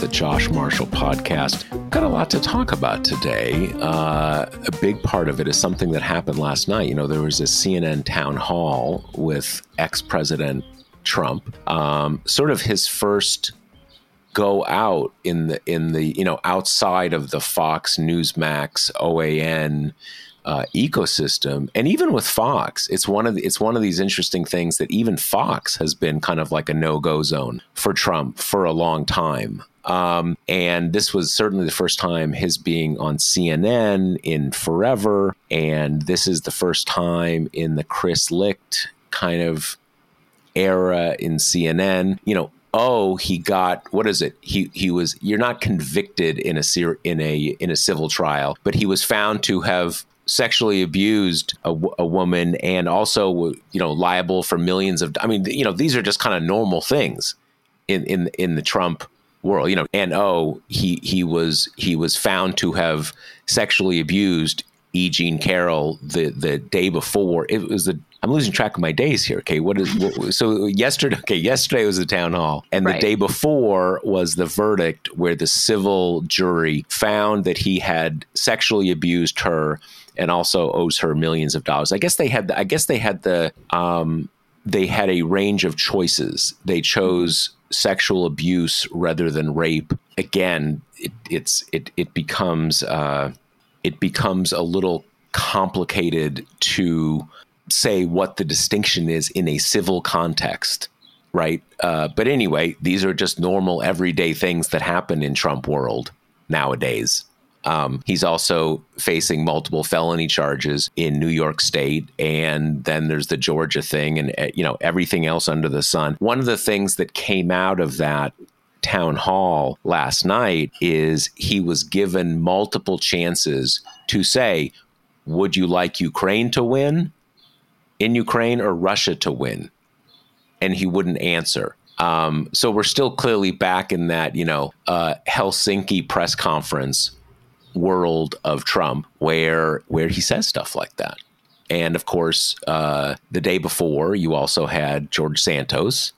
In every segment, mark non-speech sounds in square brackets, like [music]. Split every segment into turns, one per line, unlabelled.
The Josh Marshall Podcast. Got a lot to talk about today. Uh, a big part of it is something that happened last night. You know, there was a CNN town hall with ex President Trump, um, sort of his first go out in the in the you know outside of the Fox Newsmax OAN uh, ecosystem, and even with Fox, it's one of the, it's one of these interesting things that even Fox has been kind of like a no go zone for Trump for a long time. Um, and this was certainly the first time his being on CNN in forever, and this is the first time in the Chris Licht kind of era in CNN. You know, oh he got what is it he he was you're not convicted in a in a in a civil trial but he was found to have sexually abused a, a woman and also you know liable for millions of i mean you know these are just kind of normal things in in in the trump world you know and oh he he was he was found to have sexually abused E. Jean Carroll the the day before. It was the I'm losing track of my days here. Okay, what is what, so yesterday? [laughs] Okay, yesterday was the town hall, and the day before was the verdict where the civil jury found that he had sexually abused her and also owes her millions of dollars. I guess they had the, I guess they had the um, they had a range of choices. They chose sexual abuse rather than rape. Again, it, it's it it becomes uh, it becomes a little complicated to say what the distinction is in a civil context, right? Uh, but anyway, these are just normal everyday things that happen in Trump world nowadays. Um, he's also facing multiple felony charges in New York State, and then there's the Georgia thing, and uh, you know everything else under the sun. One of the things that came out of that town hall last night is he was given multiple chances to say, "Would you like Ukraine to win in Ukraine or Russia to win?" And he wouldn't answer. Um, so we're still clearly back in that, you know, uh, Helsinki press conference world of Trump, where where he says stuff like that. And of course, uh, the day before, you also had George Santos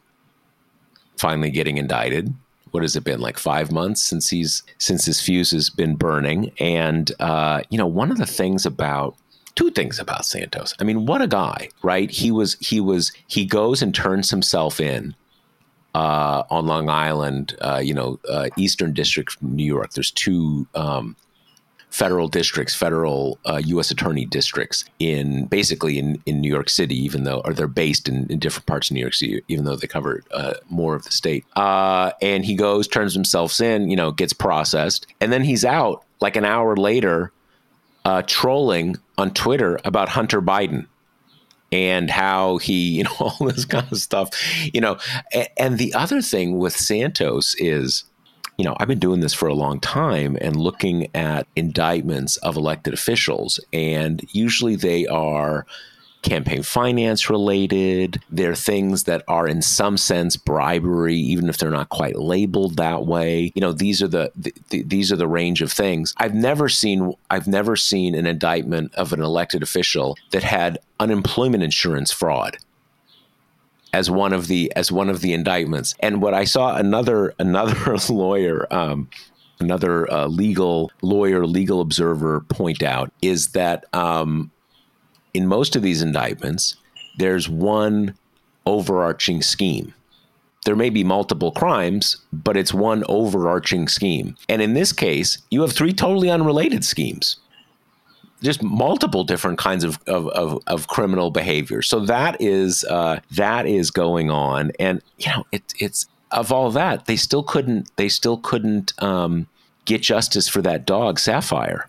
finally getting indicted. What has it been like five months since he's since his fuse has been burning? And uh, you know, one of the things about two things about Santos. I mean, what a guy, right? He was he was he goes and turns himself in uh, on Long Island, uh, you know, uh, Eastern District, New York. There's two um, federal districts, federal uh, U.S. attorney districts in basically in, in New York City, even though, or they're based in, in different parts of New York City, even though they cover uh, more of the state. Uh, and he goes, turns himself in, you know, gets processed, and then he's out like an hour later, uh, trolling on Twitter about Hunter Biden and how he, [laughs] you know, all this kind of stuff, you know. And, and the other thing with Santos is, you know, I've been doing this for a long time and looking at indictments of elected officials, and usually they are campaign finance related. They're things that are in some sense bribery, even if they're not quite labeled that way. You know, these are the, the, the these are the range of things. I've never seen I've never seen an indictment of an elected official that had unemployment insurance fraud as one of the as one of the indictments. And what I saw another [laughs] another lawyer. Um, Another uh, legal lawyer, legal observer point out is that um, in most of these indictments, there's one overarching scheme. there may be multiple crimes, but it's one overarching scheme. And in this case, you have three totally unrelated schemes. Just multiple different kinds of, of, of, of criminal behavior. So that is uh, that is going on, and you know it, it's of all that they still couldn't they still couldn't um, get justice for that dog Sapphire.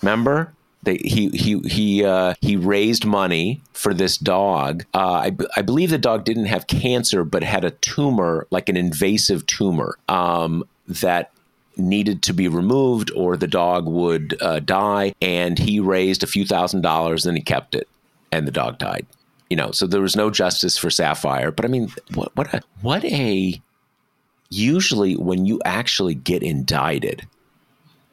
Remember, they, he he he uh, he raised money for this dog. Uh, I, I believe the dog didn't have cancer, but had a tumor, like an invasive tumor, um, that needed to be removed, or the dog would uh, die. And he raised a few thousand dollars, and he kept it, and the dog died. You know, so there was no justice for Sapphire. But I mean, what what a what a usually when you actually get indicted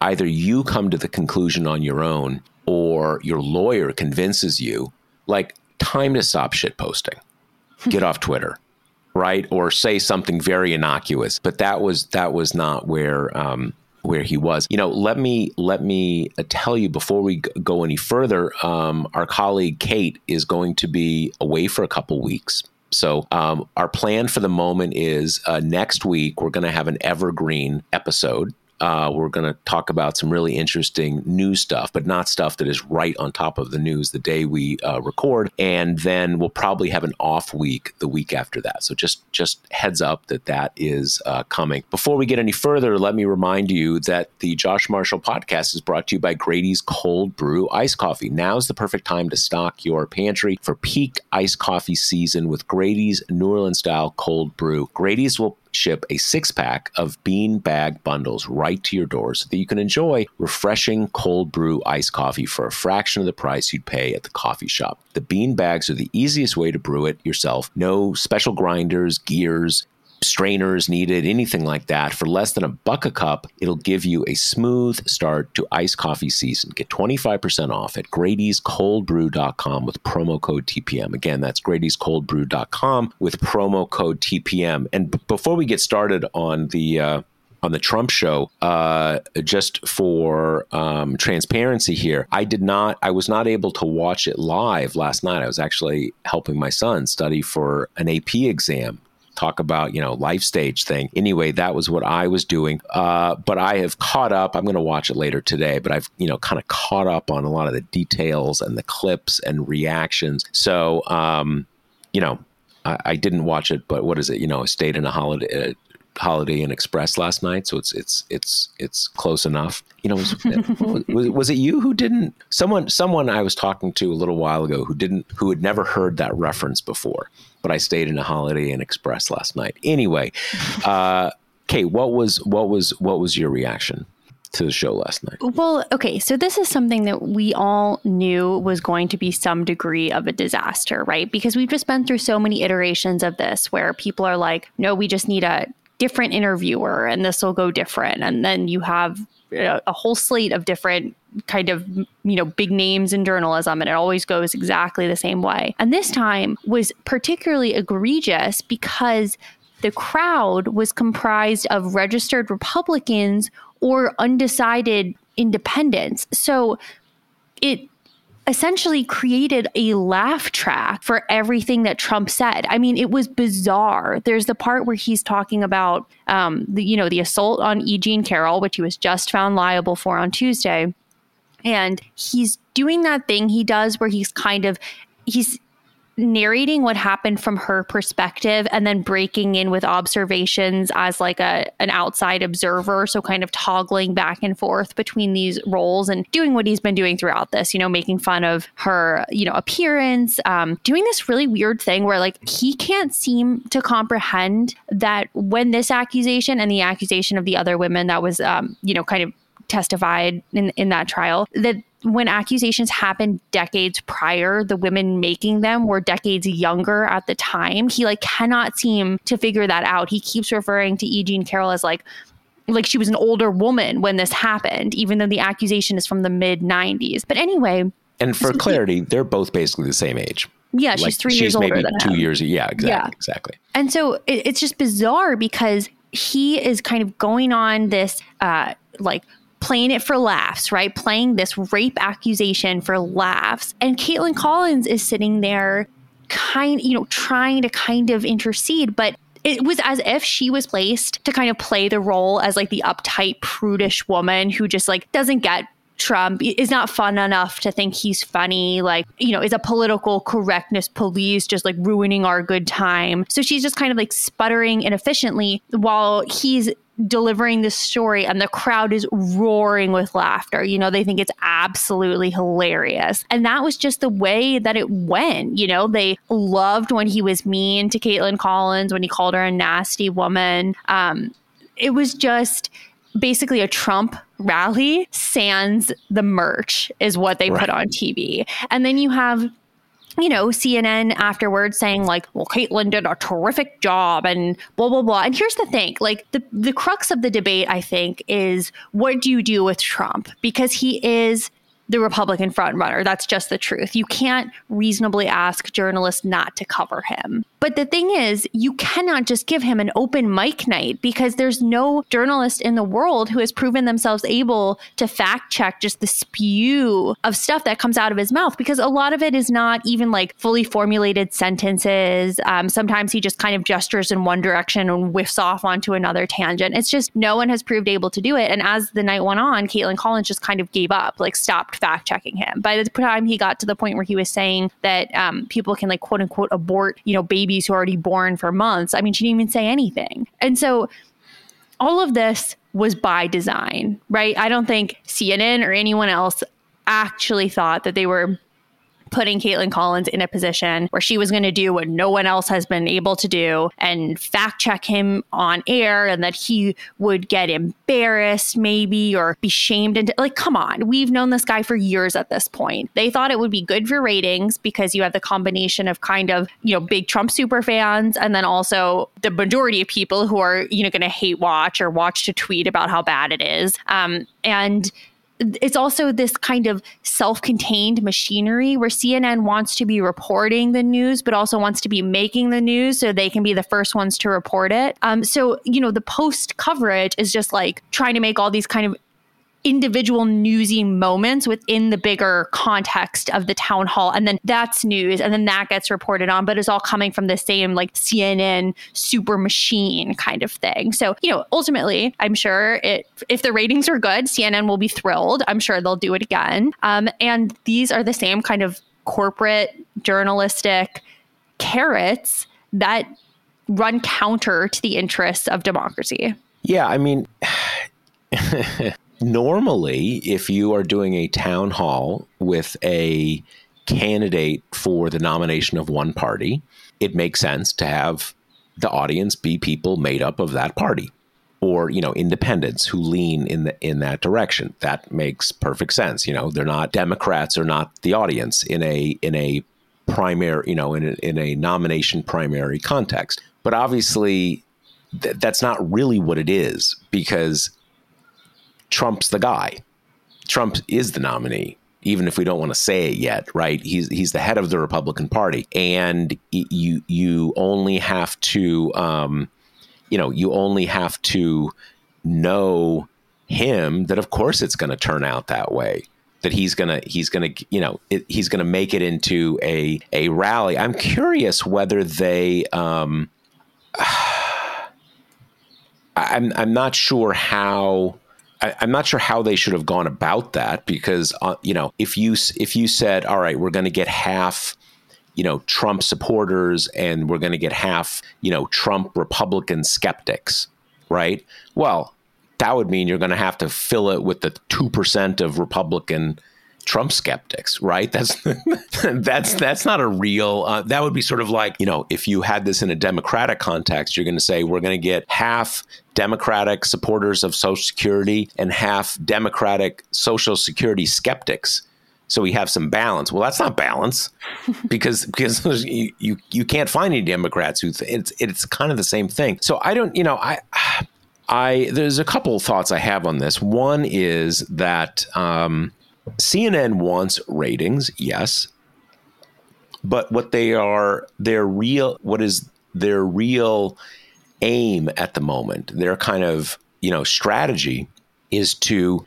either you come to the conclusion on your own or your lawyer convinces you, like, time to stop shit posting, get off Twitter, right? Or say something very innocuous. But that was that was not where um, where he was. You know, let me let me tell you before we go any further. Um, our colleague Kate is going to be away for a couple weeks. So, um, our plan for the moment is uh, next week, we're going to have an evergreen episode uh, we're going to talk about some really interesting news stuff, but not stuff that is right on top of the news the day we uh, record. And then we'll probably have an off week the week after that. So just just heads up that that is uh, coming. Before we get any further, let me remind you that the Josh Marshall podcast is brought to you by Grady's Cold Brew Iced Coffee. Now's the perfect time to stock your pantry for peak iced coffee season with Grady's New Orleans style cold brew. Grady's will ship a six pack of bean bag bundles right to your door so that you can enjoy refreshing cold brew iced coffee for a fraction of the price you'd pay at the coffee shop. The bean bags are the easiest way to brew it yourself. No special grinders, gears, strainers needed, anything like that, for less than a buck a cup, it'll give you a smooth start to iced coffee season. Get 25% off at Grady'sColdBrew.com with promo code TPM. Again, that's Grady'sColdBrew.com with promo code TPM. And b- before we get started on the uh, on the Trump show, uh, just for um, transparency here, I did not, I was not able to watch it live last night. I was actually helping my son study for an AP exam talk about, you know, life stage thing. Anyway, that was what I was doing. Uh, but I have caught up. I'm going to watch it later today, but I've, you know, kind of caught up on a lot of the details and the clips and reactions. So, um, you know, I, I didn't watch it, but what is it? You know, I stayed in a holiday. Holiday Inn Express last night, so it's it's it's it's close enough. You know, was, [laughs] was, was, it you who didn't? Someone someone I was talking to a little while ago who didn't who had never heard that reference before but I stayed in a Holiday Inn Express last night. Anyway, [laughs] uh, Kate, what was what was what was your reaction? to the show last night?
Well, okay, so this is something that we all knew was going to be some degree of a disaster, right? Because we've just been through so many iterations of this where people are like, no, we just need a different interviewer and this will go different. And then you have a, a whole slate of different kind of you know big names in journalism and it always goes exactly the same way and this time was particularly egregious because the crowd was comprised of registered republicans or undecided independents so it essentially created a laugh track for everything that Trump said. I mean, it was bizarre. There's the part where he's talking about, um, the, you know, the assault on E. Jean Carroll, which he was just found liable for on Tuesday, and he's doing that thing he does where he's kind of he's narrating what happened from her perspective and then breaking in with observations as like a an outside observer. So kind of toggling back and forth between these roles and doing what he's been doing throughout this you know making fun of her you know appearance um, doing this really weird thing where like he can't seem to comprehend that when this accusation and the accusation of the other women that was um, you know kind of testified in in that trial that when accusations happened decades prior, the women making them were decades younger at the time. He like cannot seem to figure that out. He keeps referring to E. Jean Carroll as like like she was an older woman when this happened, even though the accusation is from the mid 90s. But anyway.
And for clarity, he, they're both basically the same age.
Yeah, she's three she's years older maybe than
two
him.
years. Yeah, exactly. Yeah. Exactly.
And so it, it's just bizarre because he is kind of going on this uh, like playing it for laughs, right? Playing this rape accusation for laughs. And Kaitlan Collins is sitting there kind, you know, trying to kind of intercede, but it was as if she was placed to kind of play the role as like the uptight, prudish woman who just like doesn't get Trump is not fun enough to think he's funny, like, you know, is a political correctness police just like ruining our good time. So she's just kind of like sputtering inefficiently while he's delivering this story and the crowd is roaring with laughter. You know, they think it's absolutely hilarious. And that was just the way that it went. You know, they loved when he was mean to Kaitlan Collins, when he called her a nasty woman. Um, it was just basically a Trump rally sans the merch is what they right. put on TV. And then you have you know, CNN afterwards saying like, well, Kaitlan did a terrific job and blah, blah, blah. And here's the thing, like the, the crux of the debate, I think, is what do you do with Trump? Because he is the Republican frontrunner. That's just the truth. You can't reasonably ask journalists not to cover him. But the thing is, you cannot just give him an open mic night because there's no journalist in the world who has proven themselves able to fact check just the spew of stuff that comes out of his mouth because a lot of it is not even like fully formulated sentences. Um, sometimes he just kind of gestures in one direction and whiffs off onto another tangent. It's just no one has proved able to do it. And as the night went on, Kaitlan Collins just kind of gave up, like stopped fact checking him. By the time he got to the point where he was saying that um, people can like quote unquote abort, you know, baby babies who are already born for months. I mean, she didn't even say anything. And so all of this was by design, right? I don't think CNN or anyone else actually thought that they were putting Kaitlan Collins in a position where she was going to do what no one else has been able to do and fact check him on air and that he would get embarrassed maybe or be shamed into like come on. We've known this guy for years at this point. They thought it would be good for ratings because you have the combination of kind of you know big Trump super fans and then also the majority of people who are you know going to hate watch or watch to tweet about how bad it is. Um, and it's also this kind of self-contained machinery where CNN wants to be reporting the news, but also wants to be making the news so they can be the first ones to report it. Um, so you know, the post coverage is just like trying to make all these kind of individual newsy moments within the bigger context of the town hall. And then that's news. And then that gets reported on, but it's all coming from the same like CNN super machine kind of thing. So, you know, ultimately, I'm sure it, if the ratings are good, CNN will be thrilled. I'm sure they'll do it again. Um, and these are the same kind of corporate journalistic carrots that run counter to the interests of democracy.
Yeah, I mean, [sighs] [laughs] normally, if you are doing a town hall with a candidate for the nomination of one party, it makes sense to have the audience be people made up of that party or you know independents who lean in the in that direction. That makes perfect sense. You know they're not democrats or not the audience in a in a primary you know in a, in a nomination primary context. But obviously th- that's not really what it is because Trump's the guy. Trump is the nominee, even if we don't want to say it yet, right? He's he's the head of the Republican Party, and you you only have to, um, you know, you only have to know him that of course it's going to turn out that way that he's gonna he's gonna you know it, he's gonna make it into a a rally. I'm curious whether they um, [sighs] I'm I'm not sure how I, am not sure how they should have gone about that because uh, you know if you if you said all right we're going to get half you know Trump supporters and we're going to get half you know Trump Republican skeptics right? Well that would mean you're going to have to fill it with the 2% of Republican Trump skeptics, right? That's [laughs] that's that's not a real. Uh, that would be sort of like you know, if you had this in a Democratic context, you're going to say we're going to get half Democratic supporters of Social Security and half Democratic Social Security skeptics. So we have some balance. Well, that's not balance because because [laughs] you, you you can't find any Democrats who th- it's it's kind of the same thing. So I don't, you know, I. I there's a couple thoughts I have on this. One is that um, CNN wants ratings, yes. But what they are, their real, what is their real aim at the moment, their kind of, you know, strategy is to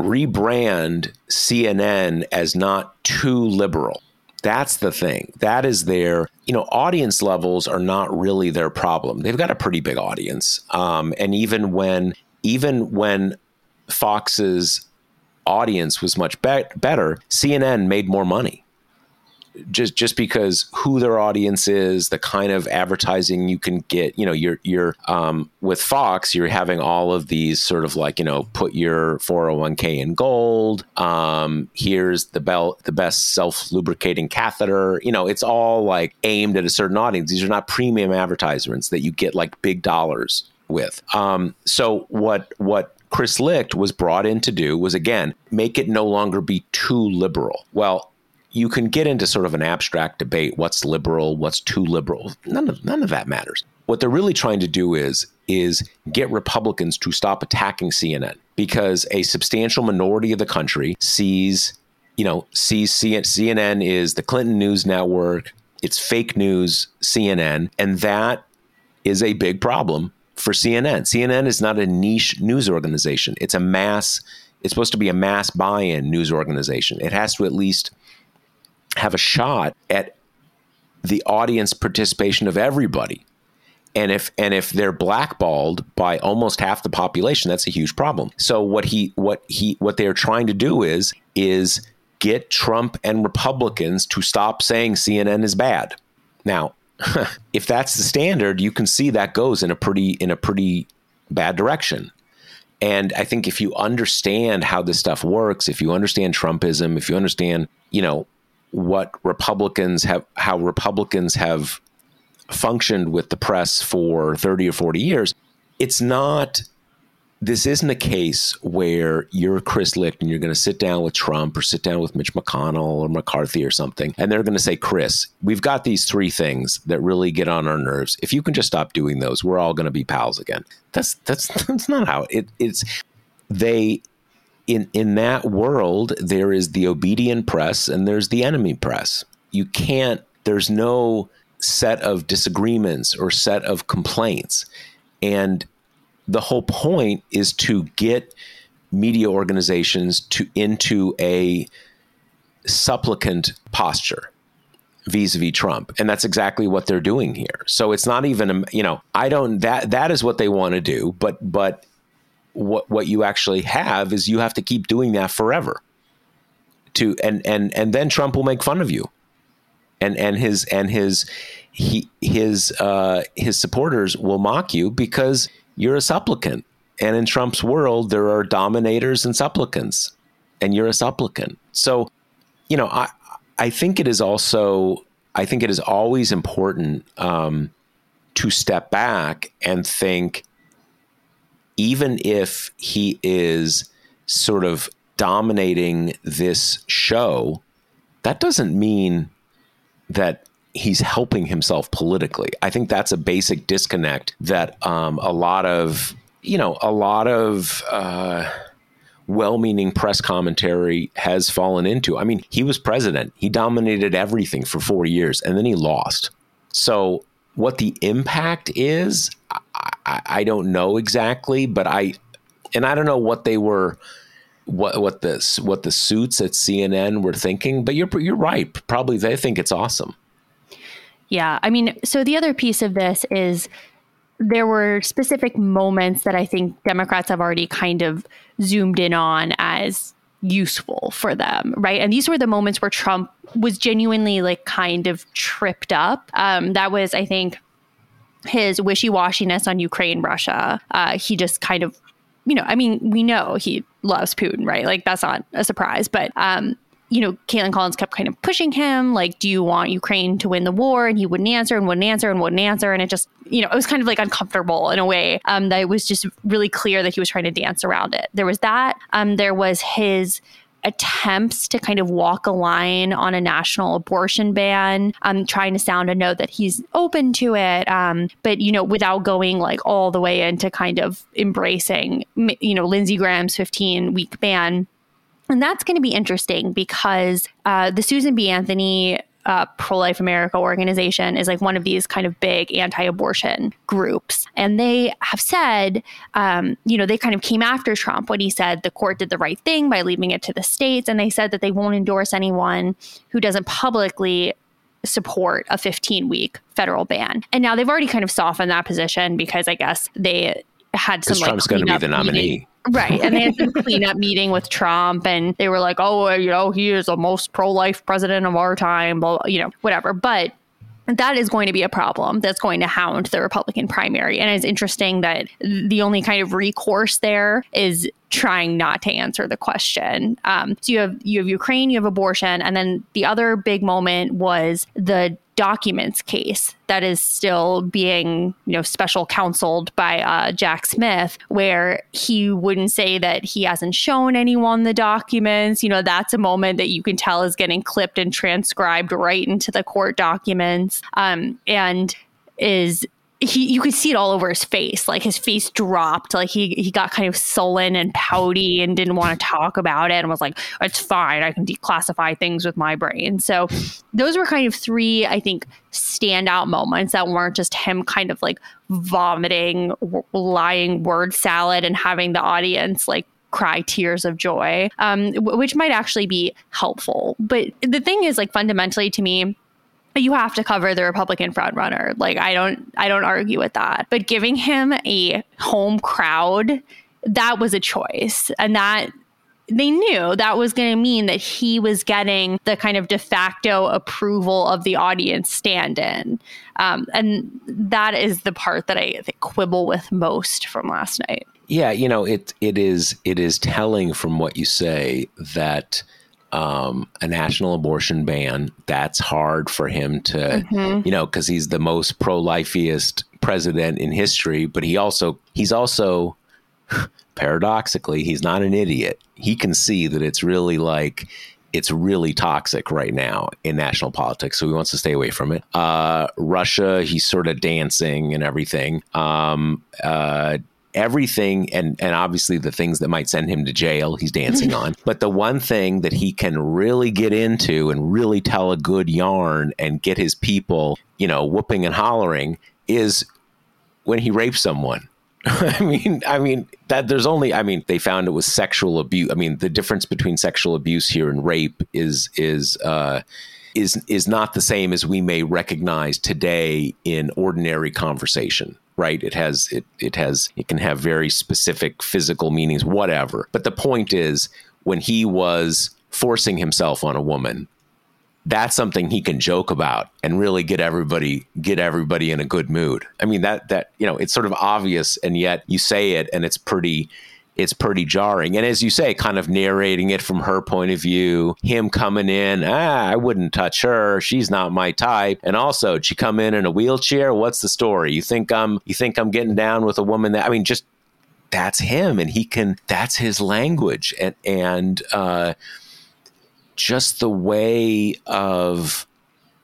rebrand CNN as not too liberal. That's the thing. That is their, you know, audience levels are not really their problem. They've got a pretty big audience. Um, and even when, even when Fox's audience was much be- better, CNN made more money just just because who their audience is, the kind of advertising you can get. You know, you're you're um, with Fox, you're having all of these sort of like you know, put your 401k in gold. Um, here's the bell, the best self lubricating catheter. You know, it's all like aimed at a certain audience. These are not premium advertisements that you get like big dollars with. Um, so what what Chris Licht was brought in to do was again make it no longer be too liberal. Well, you can get into sort of an abstract debate what's liberal what's too liberal none of none of that matters what they're really trying to do is is get republicans to stop attacking cnn because a substantial minority of the country sees you know sees cnn is the clinton news network it's fake news cnn and that is a big problem for cnn cnn is not a niche news organization it's a mass it's supposed to be a mass buy-in news organization it has to at least have a shot at the audience participation of everybody. And if and if they're blackballed by almost half the population, that's a huge problem. So what he what he what they're trying to do is is get Trump and Republicans to stop saying CNN is bad. Now, [laughs] if that's the standard, you can see that goes in a pretty in a pretty bad direction. And I think if you understand how this stuff works, if you understand Trumpism, if you understand, you know, what Republicans have, how Republicans have functioned with the press for 30 or 40 years, it's not, this isn't a case where you're Chris Licht and you're going to sit down with Trump or sit down with Mitch McConnell or McCarthy or something, and they're going to say, Chris, we've got these three things that really get on our nerves. If you can just stop doing those, we're all going to be pals again. That's, that's, [laughs] that's not how it, it's, they, in in that world there is the obedient press and there's the enemy press you can't there's no set of disagreements or set of complaints and the whole point is to get media organizations to into a supplicant posture vis-a-vis Trump. And that's exactly what they're doing here. So it's not even you know I don't that that is what they want to do. But but what what you actually have is you have to keep doing that forever. To and and and then Trump will make fun of you, and and his and his he his uh, his supporters will mock you because you're a supplicant. And in Trump's world, there are dominators and supplicants, and you're a supplicant. So, you know, I I think it is also I think it is always important um, to step back and think even if he is sort of dominating this show, that doesn't mean that he's helping himself politically. I think that's a basic disconnect that um, a lot of, you know, a lot of uh, well meaning press commentary has fallen into. I mean, he was president, he dominated everything for four years, and then he lost. So, what the impact is, I, I don't know exactly, but I and I don't know what they were what what the what the suits at CNN were thinking, but you're you're right. Probably they think it's awesome.
Yeah, I mean, so the other piece of this is there were specific moments that I think Democrats have already kind of zoomed in on as useful for them, right? And these were the moments where Trump was genuinely like kind of tripped up. Um, that was, I think, his wishy-washiness on Ukraine, Russia. Uh, he just kind of, you know, I mean, we know he loves Putin, right? Like that's not a surprise, but um, you know, Kaitlan Collins kept kind of pushing him, like, do you want Ukraine to win the war? And he wouldn't answer and wouldn't answer and wouldn't answer. And it just, you know, it was kind of like uncomfortable in a way um, that it was just really clear that he was trying to dance around it. There was that. Um, there was his attempts to kind of walk a line on a national abortion ban, um, trying to sound a note that he's open to it, um, but you know, without going like all the way into kind of embracing, you know, Lindsey Graham's 15 week ban. And that's going to be interesting because uh, the Susan B. Anthony uh, Pro Life America organization is like one of these kind of big anti abortion groups. And they have said, um, you know, they kind of came after Trump when he said the court did the right thing by leaving it to the states. And they said that they won't endorse anyone who doesn't publicly support a 15 week federal ban. And now they've already kind of softened that position because I guess they had some
Because
like
Trump's going to be the nominee.
meeting. Right. And they had some [laughs] cleanup meeting with Trump and they were like, oh, you know, he is the most pro life president of our time, blah, you know, whatever. But that is going to be a problem that's going to hound the Republican primary. And it's interesting that the only kind of recourse there is trying not to answer the question. Um, so you have you have Ukraine, you have abortion, and then the other big moment was the documents case that is still being you know special counseled by uh, Jack Smith, where he wouldn't say that he hasn't shown anyone the documents. You know that's a moment that you can tell is getting clipped and transcribed right into the court documents, um, and is he you could see it all over his face. Like his face dropped. Like he he got kind of sullen and pouty and didn't want to talk about it and was like it's fine. I can declassify things with my brain. So those were kind of three i think standout moments that weren't just him kind of like vomiting w- lying word salad and having the audience like cry tears of joy um, w- which might actually be helpful. But the thing is like fundamentally to me you have to cover the Republican frontrunner. Like I don't I don't argue with that. But giving him a home crowd, that was a choice. And that they knew that was going to mean that he was getting the kind of de facto approval of the audience stand in. Um, and that is the part that I quibble with most from last night.
Yeah, you know, it it is it is telling from what you say that um, a national abortion ban that's hard for him to,
Mm-hmm.
you know, because he's the most pro-lifeist president in history. But he also he's also [laughs] paradoxically he's not an idiot. He can see that it's really like it's really toxic right now in national politics. So he wants to stay away from it. Uh, Russia, he's sort of dancing and everything. Um, uh, everything and and obviously the things that might send him to jail he's dancing [laughs] on but the one thing that he can really get into and really tell a good yarn and get his people you know whooping and hollering is when he rapes someone [laughs] I mean, I mean that there's only. I mean, they found it was sexual abuse. I mean, the difference between sexual abuse here and rape is is uh, is is not the same as we may recognize today in ordinary conversation. Right? It has it it has it can have very specific physical meanings, whatever. But the point is, when he was forcing himself on a woman, that's something he can joke about and really get everybody get everybody in a good mood. I mean that that you know it's sort of obvious and yet you say it and it's pretty it's pretty jarring. And as you say, kind of narrating it from her point of view, him coming in, ah, I wouldn't touch her. She's not my type. And also, did she come in in a wheelchair? What's the story? You think I'm you think I'm getting down with a woman that I mean just that's him and he can that's his language and and uh just the way of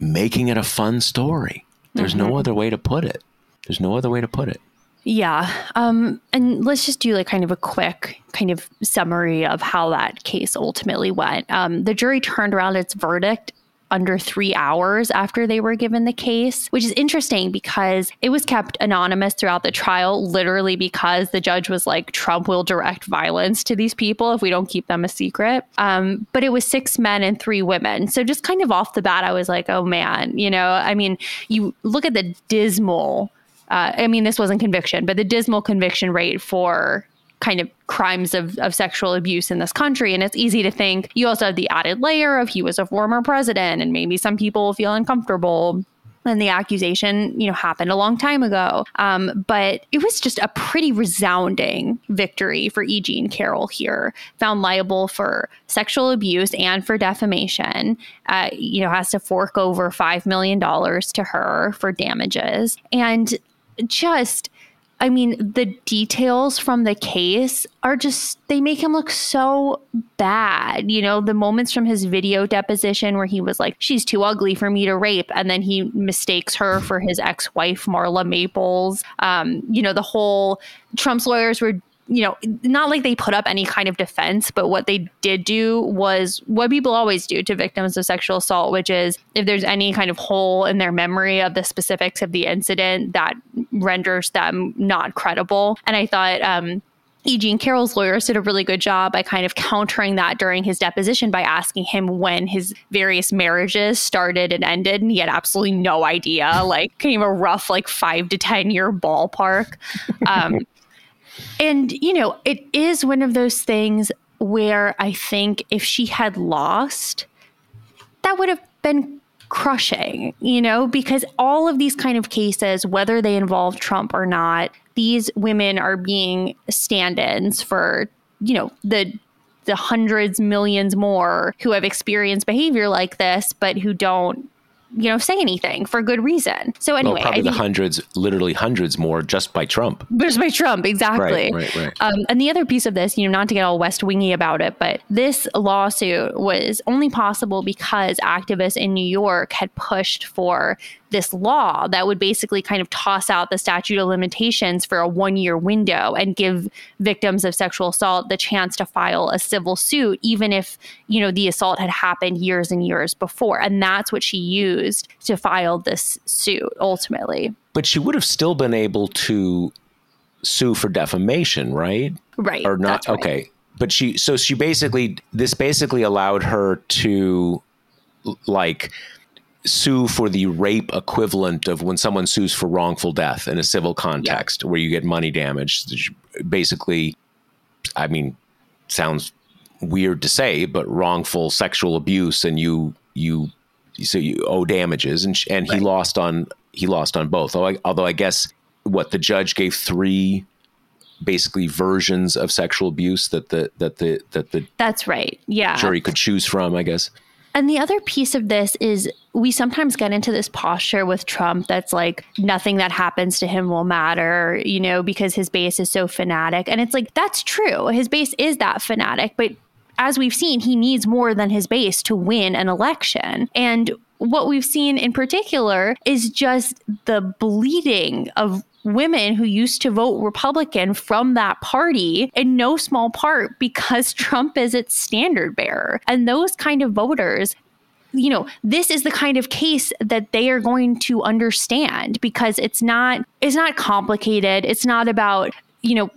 making it a fun story. There's no other way to put it. There's no other way to put it.
Yeah. Um, and let's just do like kind of a quick kind of summary of how that case ultimately went. Um, the jury turned around its verdict under three hours after they were given the case, which is interesting because it was kept anonymous throughout the trial, literally because the judge was like, Trump will direct violence to these people if we don't keep them a secret. Um, but it was six men and three women. So just kind of off the bat, I was like, oh man, you know, I mean, you look at the dismal uh, I mean, this wasn't conviction, but the dismal conviction rate for kind of crimes of, of sexual abuse in this country. And it's easy to think you also have the added layer of he was a former president, and maybe some people feel uncomfortable. And the accusation, you know, happened a long time ago. Um, but it was just a pretty resounding victory for E. Jean Carroll here. Found liable for sexual abuse and for defamation. Uh, you know, has to fork over $5 million to her for damages. And just I mean, the details from the case are just, they make him look so bad. You know, the moments from his video deposition where he was like, she's too ugly for me to rape. And then he mistakes her for his ex wife, Marla Maples. Um, you know, the whole Trump's lawyers were you know, not like they put up any kind of defense, but what they did do was what people always do to victims of sexual assault, which is if there's any kind of hole in their memory of the specifics of the incident, that renders them not credible. And I thought, um, E. Jean Carroll's lawyers did a really good job by kind of countering that during his deposition by asking him when his various marriages started and ended. And he had absolutely no idea, like, came a rough, like, five to 10 year ballpark. Um, and, you know, it is one of those things where I think if she had lost, that would have been crushing, you know, because all of these kind of cases, whether they involve Trump or not, these women are being stand ins for, you know, the the hundreds millions more who have experienced behavior like this but who don't you know, say anything for good reason. So anyway,
well, probably the hundreds, literally hundreds more just by Trump.
Just by Trump, exactly.
Right, right, right.
Um, and the other piece of this, you know, not to get all West Wingy about it, but this lawsuit was only possible because activists in New York had pushed for this law that would basically kind of toss out the statute of limitations for a one year window and give victims of sexual assault the chance to file a civil suit, even if, you know, the assault had happened years and years before. And that's what she used to file this suit ultimately.
But she would have still been able to sue for defamation, right?
Right.
Or not?
Right.
Okay. But she, so she basically, this basically allowed her to, like, sue for the rape equivalent of when someone sues for wrongful death in a civil context yeah. where you get money damage. Basically, I mean, sounds weird to say, but wrongful sexual abuse and you you so you owe damages and and right. he lost on he lost on both. Although I, although I guess what the judge gave three basically versions of sexual abuse that the that the that the
That's right. Yeah.
jury could choose from, I guess.
And the other piece of this is we sometimes get into this posture with Trump that's like nothing that happens to him will matter, you know, because his base is so fanatic. And it's like, that's true. His base is that fanatic. But as we've seen, he needs more than his base to win an election. And what we've seen in particular is just the bleeding of women who used to vote Republican from that party in no small part because [laughs] Trump is its standard bearer. And those kind of voters you know this is the kind of case that they are going to understand because it's not it's not complicated it's not about you know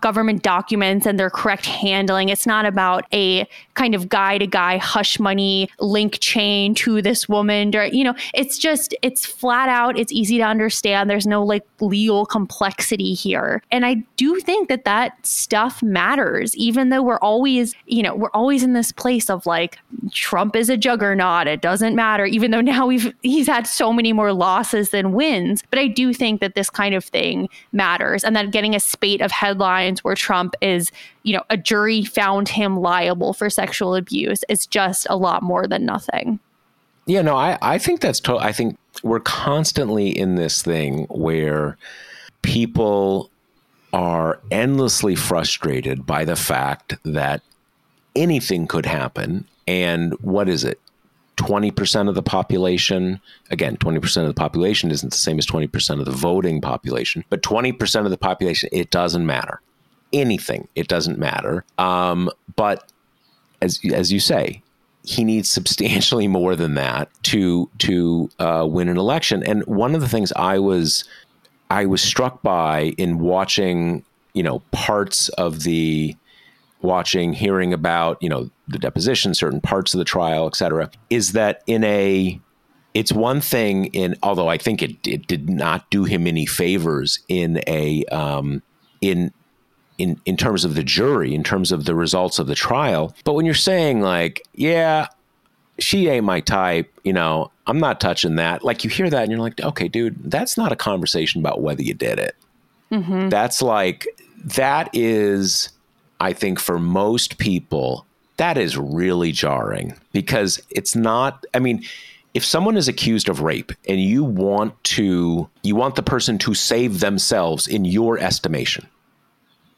government documents and their correct handling. It's not about a kind of guy to guy hush money link chain to this woman. You know, it's just, it's flat out, it's easy to understand. There's no like legal complexity here. And I do think that that stuff matters, even though we're always, you know, we're always in this place of like, Trump is a juggernaut. It doesn't matter, even though now we've, he's had so many more losses than wins. But I do think that this kind of thing matters and that getting a spate of headlines where Trump is, you know, a jury found him liable for sexual abuse is just a lot more than nothing.
Yeah, no, I, I think that's total. I think we're constantly in this thing where people are endlessly frustrated by the fact that anything could happen. And what is it? 20% of the population, again, 20% of the population isn't the same as 20% of the voting population, but 20% of the population, it doesn't matter. Anything, it doesn't matter. Um, but as, as you say, he needs substantially more than that to to uh, win an election. And one of the things I was I was struck by in watching, you know, parts of the watching, hearing about, you know, the deposition, certain parts of the trial, et cetera, is that in a it's one thing in although I think it, it did not do him any favors in a um, in in in terms of the jury, in terms of the results of the trial. But when you're saying like, yeah, she ain't my type, you know, I'm not touching that. Like you hear that and you're like, okay, dude, that's not a conversation about whether you did it. Mm-hmm. That's like that is I think for most people, that is really jarring because it's not, I mean, if someone is accused of rape and you want to, you want the person to save themselves in your estimation,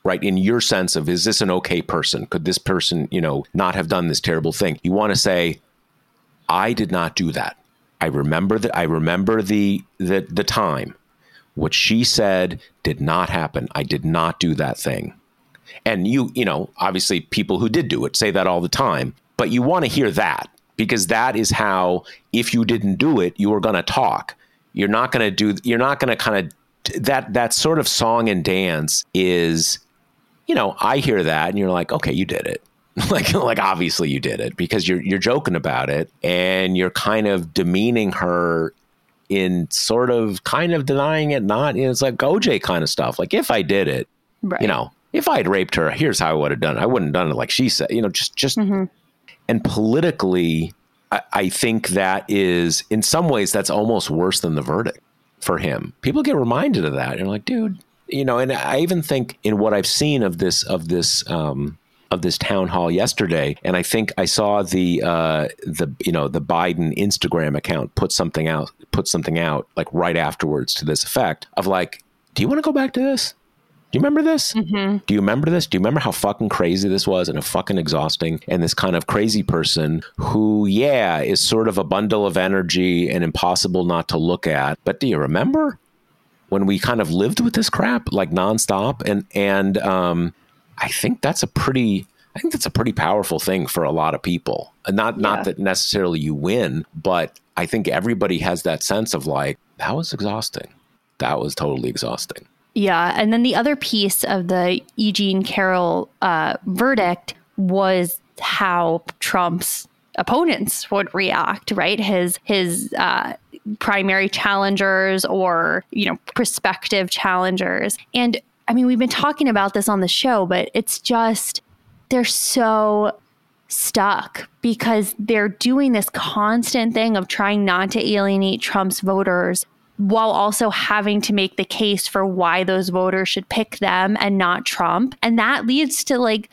right? In your sense of, is this an okay person? Could this person, you know, not have done this terrible thing? You want to say, I did not do that. I remember that I remember the, the, the time What she said did not happen. I did not do that thing. And you, you know, obviously people who did do it say that all the time, but you want to hear that because that is how, if you didn't do it, you were going to talk. You're not going to do, you're not going to kind of, that, that sort of song and dance is, you know, I hear that and you're like, okay, you did it. [laughs] like, like obviously you did it because you're, you're joking about it and you're kind of demeaning her in sort of kind of denying it, not, you know, it's like OJ kind of stuff. Like if I did it, right. you know, if I had raped her, here's how I would have done it. I wouldn't have done it like she said, you know, just, just, mm-hmm. and politically, I, I think that is, in some ways, that's almost worse than the verdict for him. People get reminded of that. And like, dude, you know, and I even think in what I've seen of this, of this, um, of this town hall yesterday, and I think I saw the uh, the you know the Biden Instagram account put something out put something out like right afterwards to this effect of like, do you want to go back to this? Do you remember this? Mm-hmm. Do you remember this? Do you remember how fucking crazy this was and how fucking exhausting? And this kind of crazy person who, yeah, is sort of a bundle of energy and impossible not to look at. But do you remember when we kind of lived with this crap like nonstop? And and um, I think that's a pretty. I think that's a pretty powerful thing for a lot of people. Not yeah. not that necessarily you win, but I think everybody has that sense of like that was exhausting. That was totally exhausting.
Yeah. And then the other piece of the Eugene Carroll uh, verdict was how Trump's opponents would react, right? His his uh, primary challengers or you know prospective challengers. And I mean, we've been talking about this on the show, but it's just they're so stuck because they're doing this constant thing of trying not to alienate Trump's voters while also having to make the case for why those voters should pick them and not Trump. And that leads to like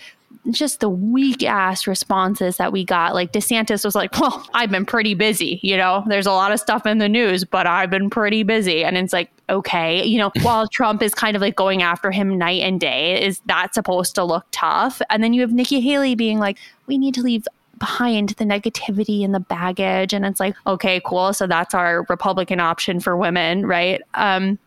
just the weak ass responses that we got. Like DeSantis was like, Well, I've been pretty busy. You know, there's a lot of stuff in the news, but I've been pretty busy. And it's like, okay, you know, while [laughs] Trump is kind of like going after him night and day, is that supposed to look tough? And then you have Nikki Haley being like, We need to leave behind the negativity and the baggage and it's like okay cool so that's our republican option for women right um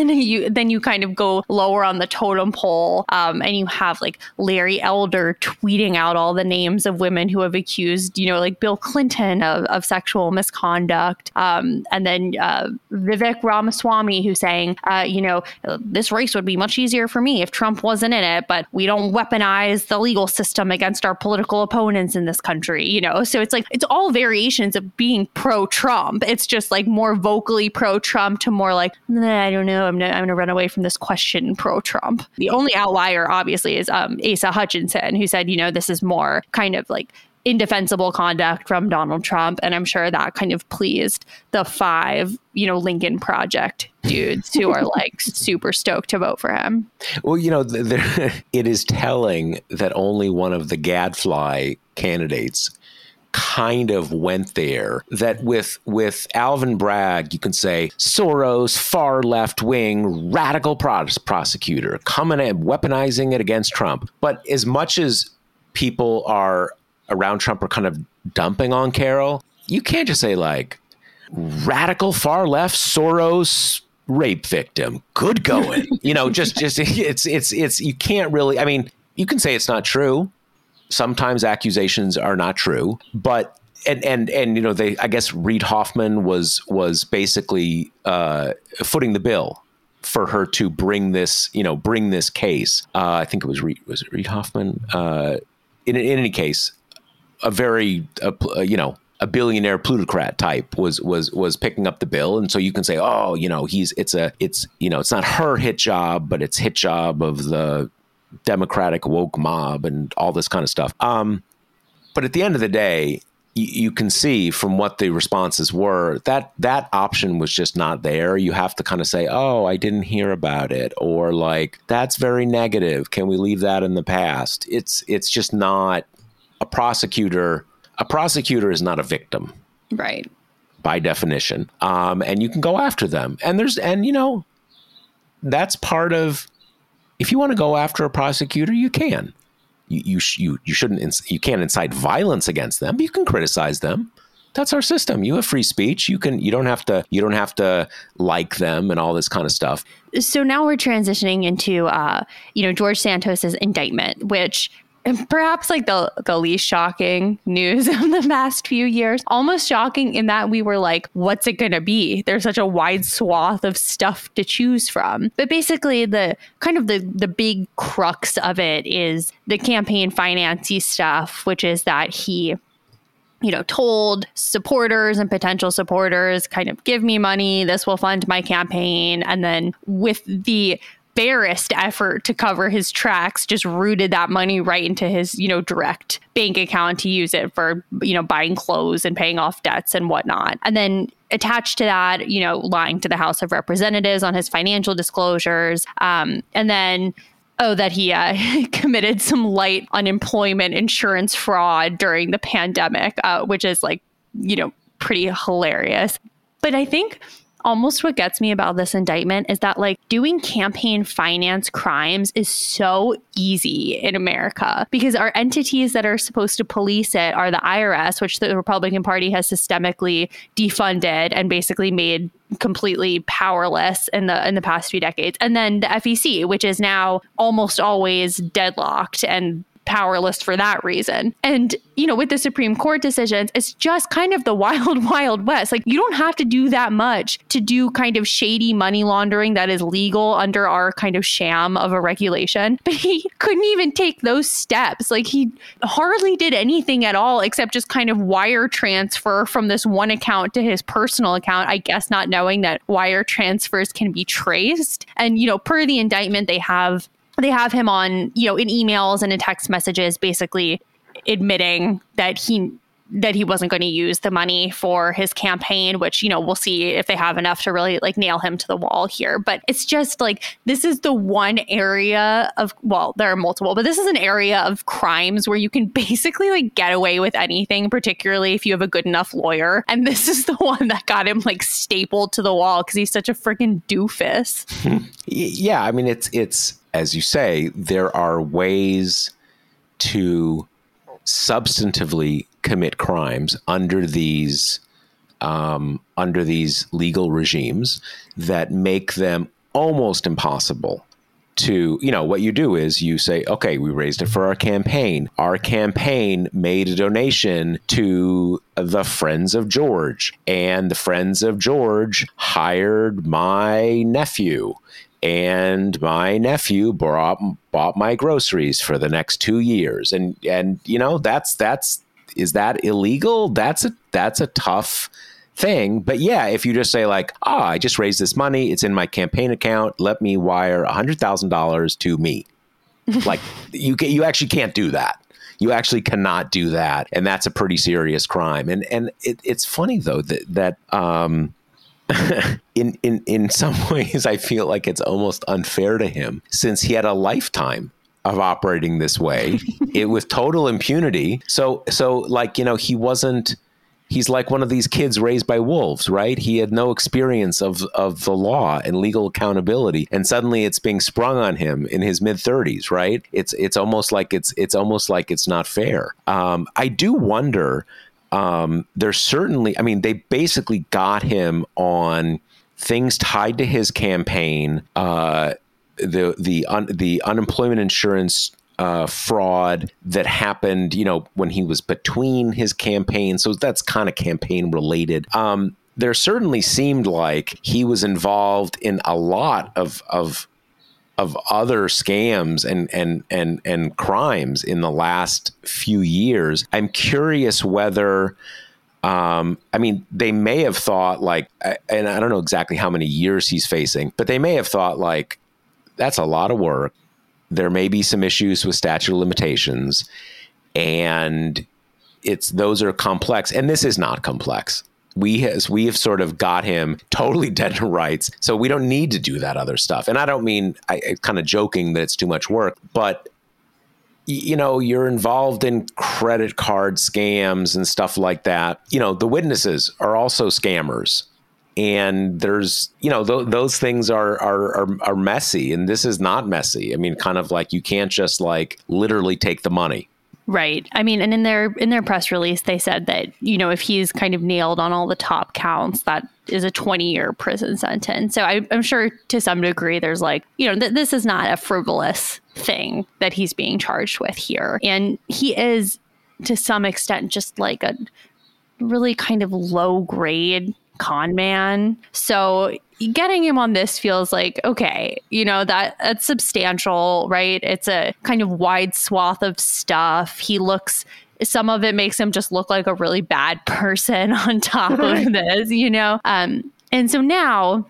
and then you then you kind of go lower on the totem pole um, and you have like larry elder tweeting out all the names of women who have accused you know like bill clinton of, of sexual misconduct. Um, and then uh, vivek ramaswamy who's saying uh, you know this race would be much easier for me if trump wasn't in it but we don't weaponize the legal system against our political opponents in this country you know? So it's like it's all variations of being pro-trump. It's just like more vocally pro-trump to more like nah, i don't know I'm gonna, I'm gonna run away from this question pro Trump. The only outlier, obviously, is um, Asa Hutchinson, who said, you know, this is more kind of like indefensible conduct from Donald Trump. And I'm sure that kind of pleased the five, you know, Lincoln Project dudes who are [laughs] like super stoked to vote for him.
Well, you know, there, [laughs] it is telling that only one of the gadfly candidates kind of went there that with with Alvin Bragg you can say Soros far left wing radical prosecutor coming and weaponizing it against Trump. But as much as people are around Trump are kind of dumping on Carroll you can't just say like radical far left Soros rape victim good going. [laughs] You know just just it's it's it's you can't really I mean you can say it's not true sometimes accusations are not true, but and and and you know they I guess Reid Hoffman was was basically uh, footing the bill for her to bring this you know bring this case. Uh, I think it was Reid was it Reid Hoffman. Uh, in in any case, a very you know a billionaire plutocrat type was was was picking up the bill and so you can say oh you know he's it's a it's you know it's not her hit job but it's hit job of the democratic woke mob and all this kind of stuff. Um, but at the end of the day, you, you can see from what the responses were that that option was just not there. You have to kind of say, "Oh, I didn't hear about it," or like, "That's very negative. Can we leave that in the past?" It's it's just not a prosecutor. A prosecutor is not a victim,
right?
By definition, um, and you can go after them. And there's and you know that's part of if you want to go after a prosecutor, you can. You you you, you shouldn't you can't incite violence against them. But you can criticize them. that's our system. You have free speech. You can you don't have to you don't have to like them and all this kind of stuff.
So now we're transitioning into uh, you know George Santos's indictment, which perhaps like the the least shocking news [laughs] of the past few years. Almost shocking in that we were like what's it going to be? There's such a wide swath of stuff to choose from. But basically the kind of the the big crux of it is the campaign financy stuff which is that he you know, told supporters and potential supporters, kind of give me money, this will fund my campaign. And then with the barest effort to cover his tracks, just routed that money right into his, you know, direct bank account to use it for, you know, buying clothes and paying off debts and whatnot. And then attached to that, you know, lying to the House of Representatives on his financial disclosures. Um, and then oh, that he uh, [laughs] committed some light unemployment insurance fraud during the pandemic, uh, which is like, you know, pretty hilarious. But I think almost what gets me about this indictment is that like doing campaign finance crimes is so easy in America because our entities that are supposed to police it are the IRS, which the Republican Party has systemically defunded and basically made completely powerless in the in the past few decades. And then the FEC which is now almost always deadlocked and powerless for that reason. And, you know, with the Supreme Court decisions, it's just kind of the [laughs] wild, wild west. Like, you don't have to do that much to do kind of shady money laundering that is legal under our kind of sham of a regulation. [laughs] But he couldn't even take those steps. Like, he hardly did anything at all except just kind of wire transfer from this one account to his personal account, I guess, not knowing that wire transfers can be traced. And, you know, per the indictment, they have they have him on, you know, in emails and in text messages, basically admitting that he that he wasn't going to use the money for his campaign which you know we'll see if they have enough to really like nail him to the wall here. But it's just like this is the one area of well there are multiple but this is an area of crimes where you can basically like get away with anything particularly if you have a good enough lawyer. And this is the one that got him like stapled to the wall because he's such a freaking doofus. [laughs]
Yeah i mean it's it's as you say, there are ways to substantively commit crimes under these um, under these legal regimes that make them almost impossible to you know what you do is you say okay we raised it for our campaign. Our campaign made a donation to the friends of george and the friends of george hired my nephew and my nephew brought bought my groceries for the next two years. And and you know that's that's is that illegal? That's a that's a tough thing. But yeah if you just say like ah oh, i just raised this money. It's in my campaign account. Let me wire a hundred thousand dollars to me. [laughs] Like you can, you actually can't do that. You actually cannot do that. And that's a pretty serious crime. And and it, it's funny though that that um [laughs] in in in some [laughs] ways, I feel like it's almost unfair to him since he had a lifetime of operating this way, [laughs] it with total impunity. So so like you know he wasn't. He's like one of these kids raised by wolves, right? He had no experience of, of the law and legal accountability, and suddenly it's being sprung on him in his mid thirties, right? It's it's almost like it's it's almost like it's not fair. Um, I do wonder um, there's certainly, I mean, they basically got him on things tied to his campaign, uh, the the un, the unemployment insurance uh, fraud that happened, you know, when he was between his campaign. So that's kind of campaign related. Um, there certainly seemed like he was involved in a lot of of of other scams and and and and crimes in the last few years. I'm curious whether um, I mean, they may have thought like, and I don't know exactly how many years he's facing, but they may have thought like, that's a lot of work. There may be some issues with statute of limitations, and it's those are complex, and this is not complex we has we have sort of got him totally [laughs] dead to rights so we don't need to do that other stuff. And i don't mean i, kind of joking that it's too much work but you know you're involved in credit card scams and stuff like that. You know the witnesses are also scammers. And there's you know th- those things are, are, are are messy and this is not messy. I mean kind of like you can't just like literally take the money
Right. I mean, and in their in their press release, they said that you know if he's kind of nailed on all the top counts, that is a 20 year prison sentence. So I, am sure to some degree, there's like you know th- this is not a frivolous thing that he's being charged with here, and he is to some extent just like a really kind of low grade con man. So getting him on this feels like okay, you know that that's substantial, right? It's a kind of wide swath of stuff. He looks some of it makes him just look like a really bad [laughs] person [laughs] on top of this, you know. Um and so now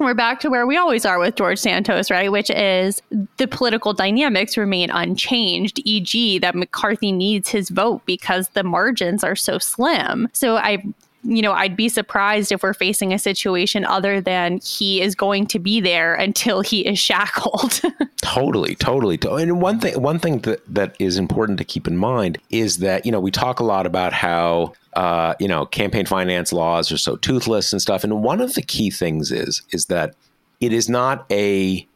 we're back to where we always are with George Santos, right? Which is the political dynamics remain unchanged, e.g., that McCarthy needs his vote because the margins are so slim. So I you know, I'd be surprised if we're facing a situation other than he is going to be there until he is shackled. [laughs]
totally, totally. And one thing, one thing that, that is important to keep in mind is that, you know, we talk a lot about how, uh, you know, campaign finance laws are so toothless and stuff. And one of the key things is, is that it is not a,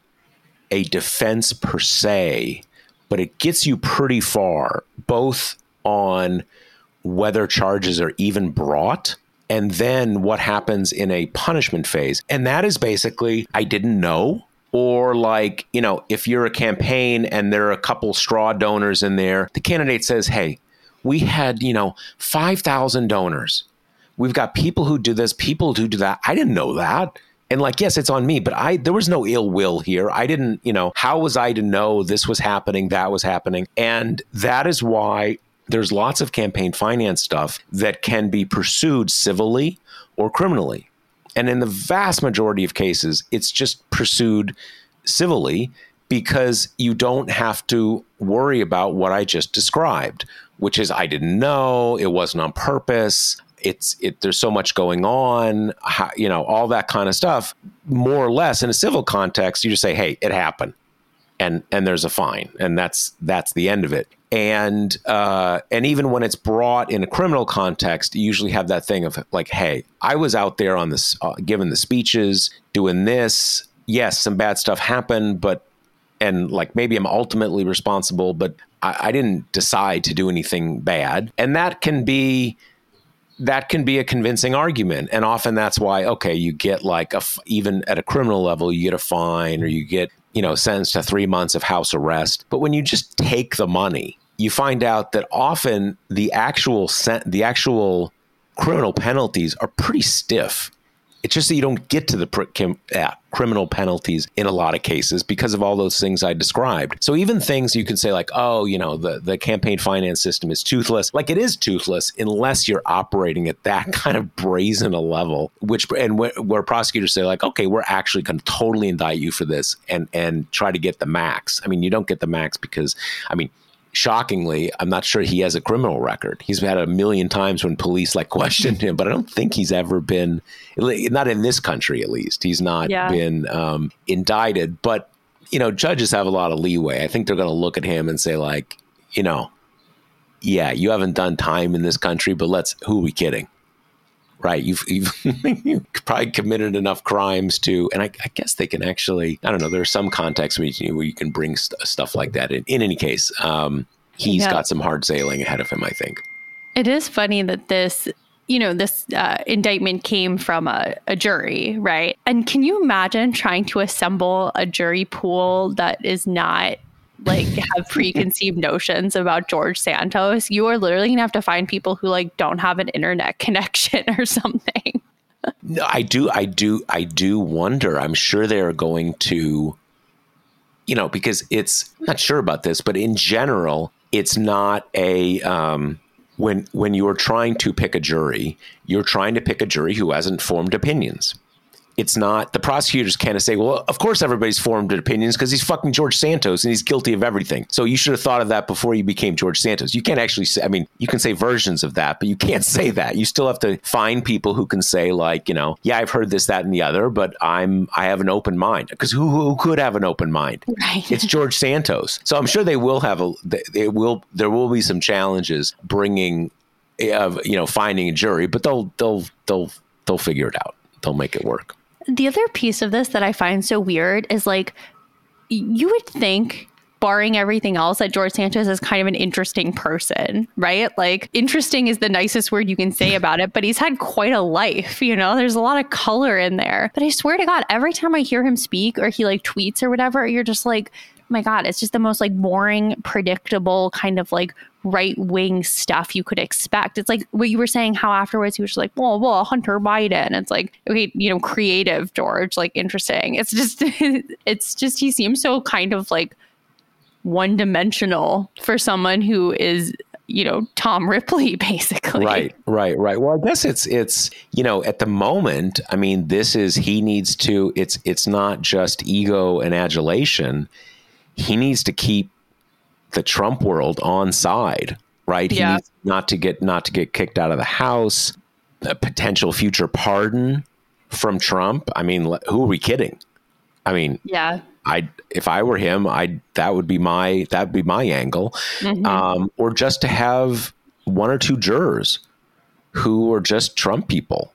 a defense per se, but it gets you pretty far, both on whether charges are even brought and then what happens in a punishment phase. And that is basically, I didn't know. Or, like, you know, if you're a campaign and there are a couple straw donors in there, the candidate says, Hey, we had, you know, 5,000 donors. We've got people who do this, people who do that. I didn't know that. And like, yes, it's on me, but I there was no ill will here. I didn't, you know, how was I to know this was happening, that was happening? And that is why there's lots of campaign finance stuff that can be pursued civilly or criminally. And in the vast majority of cases, it's just pursued civilly because you don't have to worry about what I just described, which is I didn't know, it wasn't on purpose. It's it. There's so much going on, how, you know, all that kind of stuff. More or less, in a civil context, you just say, "Hey, it happened," and and there's a fine, and that's that's the end of it and uh, and even when it's brought in a criminal context, you usually have that thing of like, hey, I was out there on this, uh, giving the speeches, doing this. Yes, some bad stuff happened, but and like maybe I'm ultimately responsible, but I, I didn't decide to do anything bad, and that can be that can be a convincing argument and often that's why okay you get like a even at a criminal level you get a fine or you get you know, sentenced to three months of house arrest. But when you just take the money, you find out that often the actual the actual criminal penalties are pretty stiff. It's just that you don't get to the pr- uh, criminal penalties in a lot of cases because of all those things I described. So even things you can say like, oh, you know, the the campaign finance system is toothless. Like it is toothless unless you're operating at that [laughs] kind of brazen a level. Which and wh- where prosecutors say like, okay, we're actually going to totally indict you for this and and try to get the max. I mean, you don't get the max because, I mean shockingly, I'm not sure he has a criminal record. He's had a million times when police like [laughs] questioned him, but I don't think he's ever been, not in this country at least, he's not yeah. been um, indicted. But you know, judges have a lot of leeway. I think they're going to look at him and say like, you know, yeah, you haven't done time in this country, but let's who are we kidding? Right? You've, you've, [laughs] you've, probably committed enough crimes to, and I, I, guess they can actually, I don't know, there's some context where you, where you can bring st- stuff like that in. In any case, um, he's yeah. got some hard sailing ahead of him, I think.
It is funny that this, you know, this uh, indictment came from a, a jury, right? And can you imagine trying to assemble a jury pool that is not like have preconceived notions about George Santos, you are literally gonna have to find people who like don't have an internet [laughs] connection or something.
no, I do, I do, I do wonder. I'm sure they're going to, you know, because it's not sure about this, but in general, it's not a um, when when you're trying to pick a jury, you're trying to pick a jury who hasn't formed opinions it's not the prosecutors can't say, well, of course everybody's formed opinions because he's fucking George Santos and he's guilty of everything. So you should have thought of that before you became George Santos. You can't actually say, I mean, you can say versions of that, but you can't [laughs] say that. You still have to find people who can say, like, you know, yeah, I've heard this, that, and the other, but I'm I have an open mind because who who could have an open mind?
Right.
It's George Santos. So I'm sure they will have a they will there will be some challenges bringing eh, of you know finding a jury, but they'll they'll they'll they'll figure it out. They'll make it work
the other piece of this that I find so weird is like you would think barring everything else, that George Santos is kind of an interesting person, right? Like, interesting is the nicest word you can say [laughs] about it, but he's had quite a life, you know? There's a lot of color in there. But I swear to God, every time I hear him speak or he like tweets or whatever, you're just like, my God, it's just the most like boring, predictable kind of like right wing stuff you could expect. It's like what you were saying, how afterwards he was like, well, well, Hunter Biden. It's like, okay, you know, creative George, like interesting. It's just, [laughs] it's just, he seems so kind of like one dimensional for someone who is you know Tom Ripley [laughs] basically.
Right, right, right. Well, I guess it's it's you know at the moment, I mean, this is he needs to. It's it's not just ego and adulation. He needs to keep the Trump world on side, right? He needs not to get not to get kicked out of the house. A potential future pardon from Trump. I mean, who are we kidding? I mean,
Yeah.
I if I were him, I that would be my that would be my angle,
Mhm.
um, or just to have one or two jurors who are just Trump people,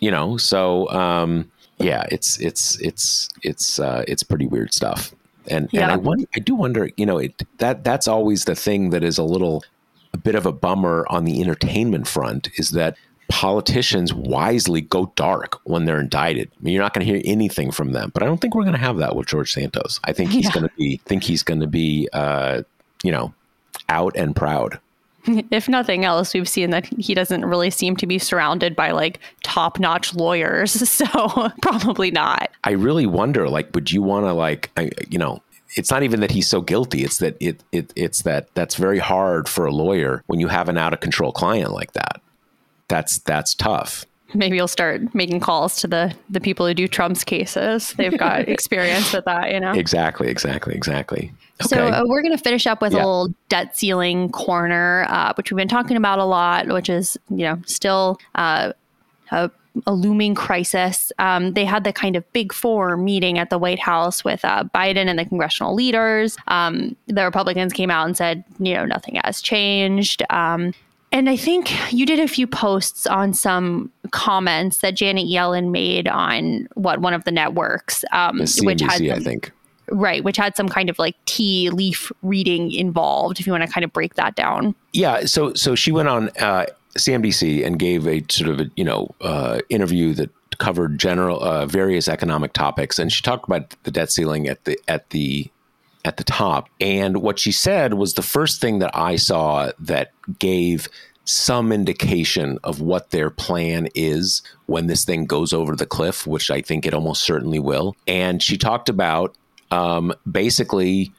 you know. So um, yeah, it's it's it's it's uh, it's pretty weird stuff, and and I wonder, I do wonder, you know, it, that that's always the thing that is a little a bit of a bummer on the entertainment front is that politicians wisely go dark when they're indicted. I mean, you're not going to hear anything from them, but I don't think we're going to have that with George Santos. I think he's
Yeah.
going to be, think he's going to be, uh, you know, out and proud. [laughs]
if nothing else, we've seen that he doesn't really seem to be surrounded by like top notch lawyers. [laughs] So [laughs] probably not.
I really wonder, like, would you want to, like, I, you know, it's not even that he's so guilty. It's that it, it, it's that that's very hard for a lawyer when you have an out of control client like that. That's that's tough.
Maybe you'll start making calls to the the people who do Trump's cases. They've got experience with that, you know.
Exactly, exactly, exactly.
So uh, we're going to finish up with
Yeah.
a little debt ceiling corner, uh, which we've been talking about a lot, which is you know still uh, a, a looming crisis. Um, they had the kind of big four meeting at the White House with uh, Biden and the congressional leaders. Um, the Republicans came out and said, you know, nothing has changed. Um, and I think you did a few posts on some comments that Janet Yellen made on what one of the networks, um,
The
which had
I think.
Right, which had some kind of like tea leaf reading involved. If you want to kind of break that down.
Yeah, so so she went on uh, CNBC and gave a sort of a you know uh, interview that covered general uh, various economic topics, and she talked about the debt ceiling at the at the at the top. And what she said was the first thing that I saw that gave some indication of what their plan is when this thing goes over the cliff, which I think it almost certainly will. And she talked about um, basically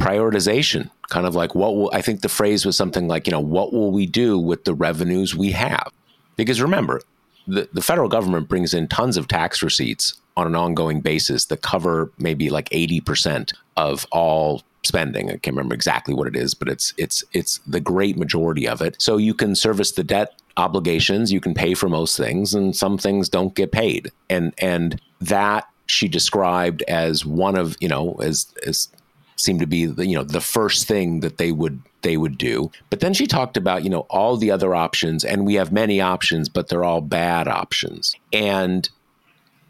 prioritization kind of like what will i think the phrase was something like you know what will we do with the revenues we have? Because remember the, the federal government brings in tons of tax receipts on an ongoing basis that cover maybe like 80% of all spending. I can't remember exactly what it is but it's it's it's the great majority of it. So you can service the debt obligations you can pay for most things and some things don't get paid. And and that she described as one of you know as as seemed to be the you know the first thing that they would they would do. But then she talked about you know all the other options and we have many options but they're all bad options. And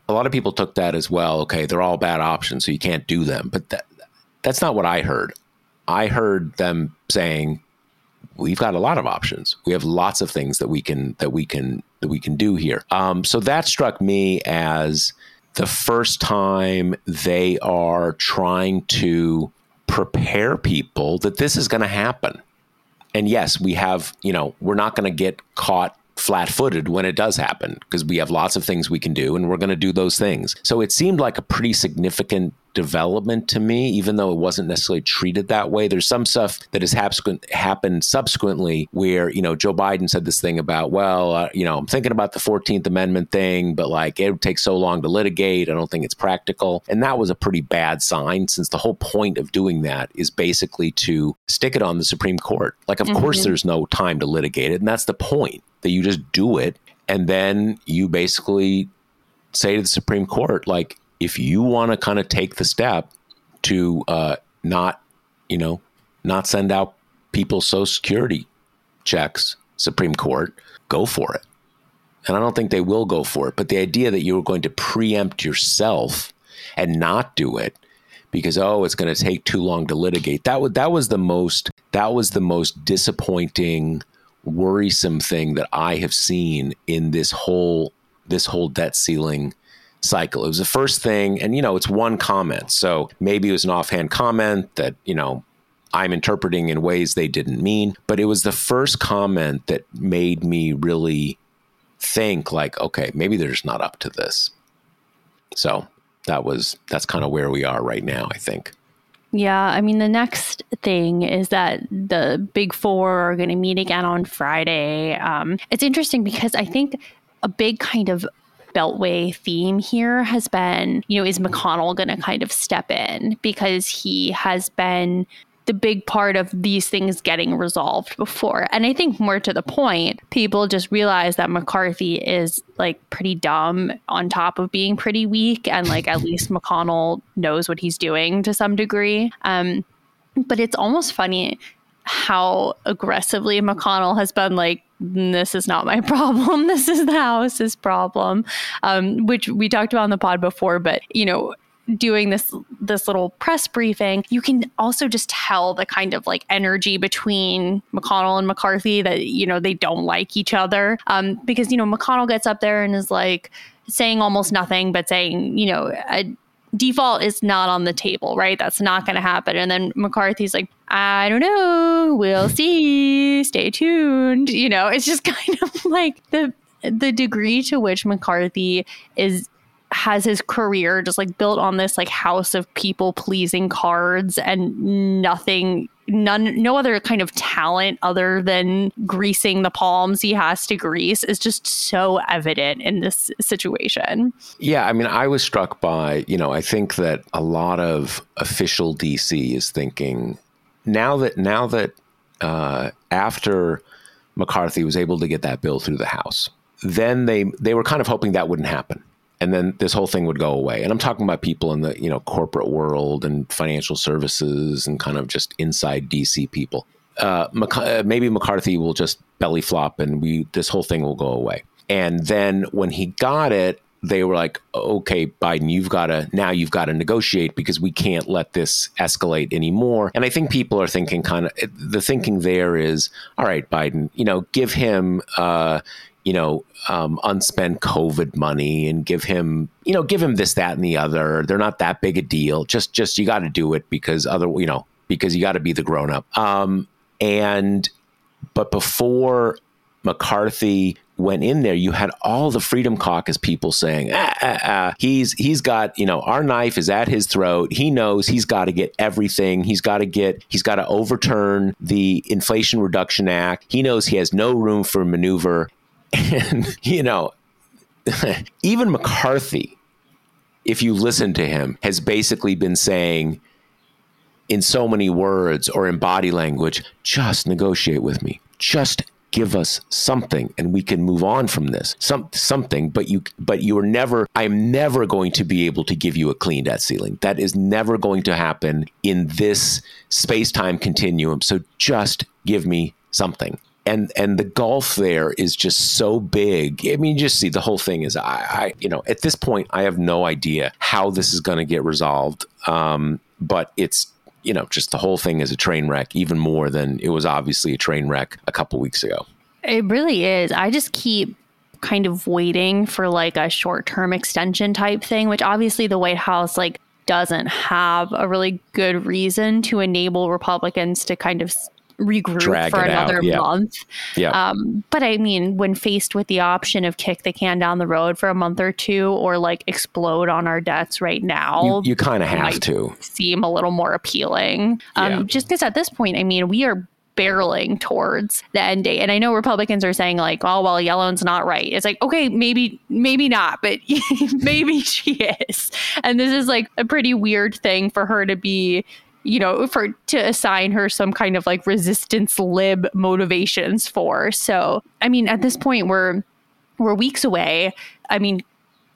a lot of people took that as well okay they're all bad options so you can't do them. But that that's not what i heard. I heard them saying we've got a lot of options. We have lots of things that we can that we can that we can do here. Um, so that struck me as the first time they are trying to prepare people that this is going to happen. And yes, we have, you know, we're not going to get caught flat footed when it does happen because we have lots of things we can do and we're going to do those things. So it seemed like a pretty significant development to me, even though it wasn't necessarily treated that way. There's some stuff that has happened happened subsequently where you know Joe Biden said this thing about, well, uh, you know, I'm thinking about the 14th Amendment thing, but like it would take so long to litigate. I don't think it's practical, and that was a pretty bad sign since the whole point of doing that is basically to stick it on the Supreme Court. Like, of course, there's no time to litigate it, and that's the point that you just do it, and then you basically say to the Supreme Court, like, if you want to kind of take the step to uh, not, you know, not send out people's social security checks, Supreme Court, go for it. And I don't think they will go for it. But the idea that you were going to preempt yourself and not do it because oh it's going to take too long to litigate that was that was the most that was the most disappointing worrisome thing that i have seen in this whole this whole debt ceiling cycle it was the first thing and you know it's one comment so maybe it was an offhand comment that you know i'm interpreting in ways they didn't mean but it was the first comment that made me really think like okay maybe they're just not up to this so that was that's kind of where we are right now, I think.
Yeah, I mean the next thing is that the big four are going to meet again on Friday. Um, it's interesting because I think a big kind of beltway theme here has been, you know, is McConnell going to kind of step in because he has been the big part of these things getting resolved before. And I think more to the point, people just realize that McCarthy is like pretty dumb on top of being pretty weak. And like at least [laughs] McConnell knows what he's doing to some degree. Um, but it's almost funny how aggressively McConnell has been like, this is not my [laughs] problem. This is the House's problem, um, which we talked about on the pod before. But, you know, doing this this little press briefing, you can also just tell the kind of like energy between McConnell and McCarthy that you know they don't like each other. Um, because you know McConnell gets up there and is like saying almost nothing, but saying you know a default is not on the table, right? That's not going to happen. And then McCarthy's like, I don't know, we'll [laughs] see. Stay tuned. You know, it's just [laughs] kind of like the the degree to which McCarthy is has his career just like built on this like house of people pleasing cards and nothing none no other kind of talent other than greasing the palms he has to grease is just so evident in this situation.
Yeah, I mean I was struck by, you know, I think that a lot of official DC is thinking now that now that uh, after McCarthy was able to get that bill through the House, then they they were kind of hoping that wouldn't happen and then this whole thing would go away. And I'm talking about people in the you know corporate world and financial services and kind of just inside DC people. Uh, uh, maybe McCarthy will just belly flop and we this whole thing will go away. And then when he got it, they were like, "Okay, Biden, you've got to now you've got to negotiate because we can't let this escalate anymore." And I think people are thinking kind of the thinking there is, "All right, Biden, you know, give him." Uh, you know, um, unspent COVID money and give him, you know, give him this, that, and the other. They're not that big a deal. Just, just you got to do it because other, you know, because you got to be the grown up. Um, and, but before McCarthy went in there, you had all the Freedom Caucus people saying, ah, ah, ah. he's he's got you know our knife is at his throat. He knows he's got to get everything. He's got to get he's got to overturn the Inflation Reduction Act. He knows he has no room for maneuver, [laughs] and, you know, [laughs] even McCarthy, if you listen to him, has basically been saying in so many words or in body language, just negotiate with me. Just give us something and we can move on from this. Some something, but you but you are never I'm never going to be able to give you a clean debt ceiling. That is never going to happen in this space-time continuum. So just give me something and and the gulf there is just so big. I mean, just see the whole thing is I, I you know at this point I have no idea how this is going to get resolved. Um, but it's you know just the whole thing is a train wreck, even more than it was obviously a train wreck a couple weeks ago.
It really is. I just keep kind of waiting for like a short term extension type thing, which obviously the White House like doesn't have a really good reason to enable Republicans to kind of regroup
Drag
for another
yeah.
month.
Yeah.
Um, but I mean, when faced with the option of kick the can down the road for a month or two or like explode on our debts right now,
you, you kind of have to
seem a little more appealing. Um, yeah. Just because at this point, I mean, we are barreling towards the end date. And I know Republicans are saying like, oh well, Yellen's not right. It's like, okay, maybe maybe not, but [laughs] maybe she is. And this is like a pretty weird thing for her to be you know, for to assign her some kind of like resistance lib motivations for. So, I mean, at this point, we're we're weeks away. I mean,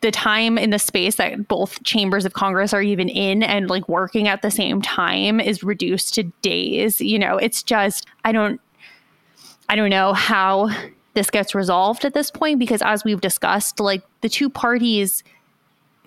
the time in the space that both chambers of Congress are even in and like working at the same time is reduced to days. You know, it's just I don't I don't know how this gets resolved at this point because as we've discussed, like the two parties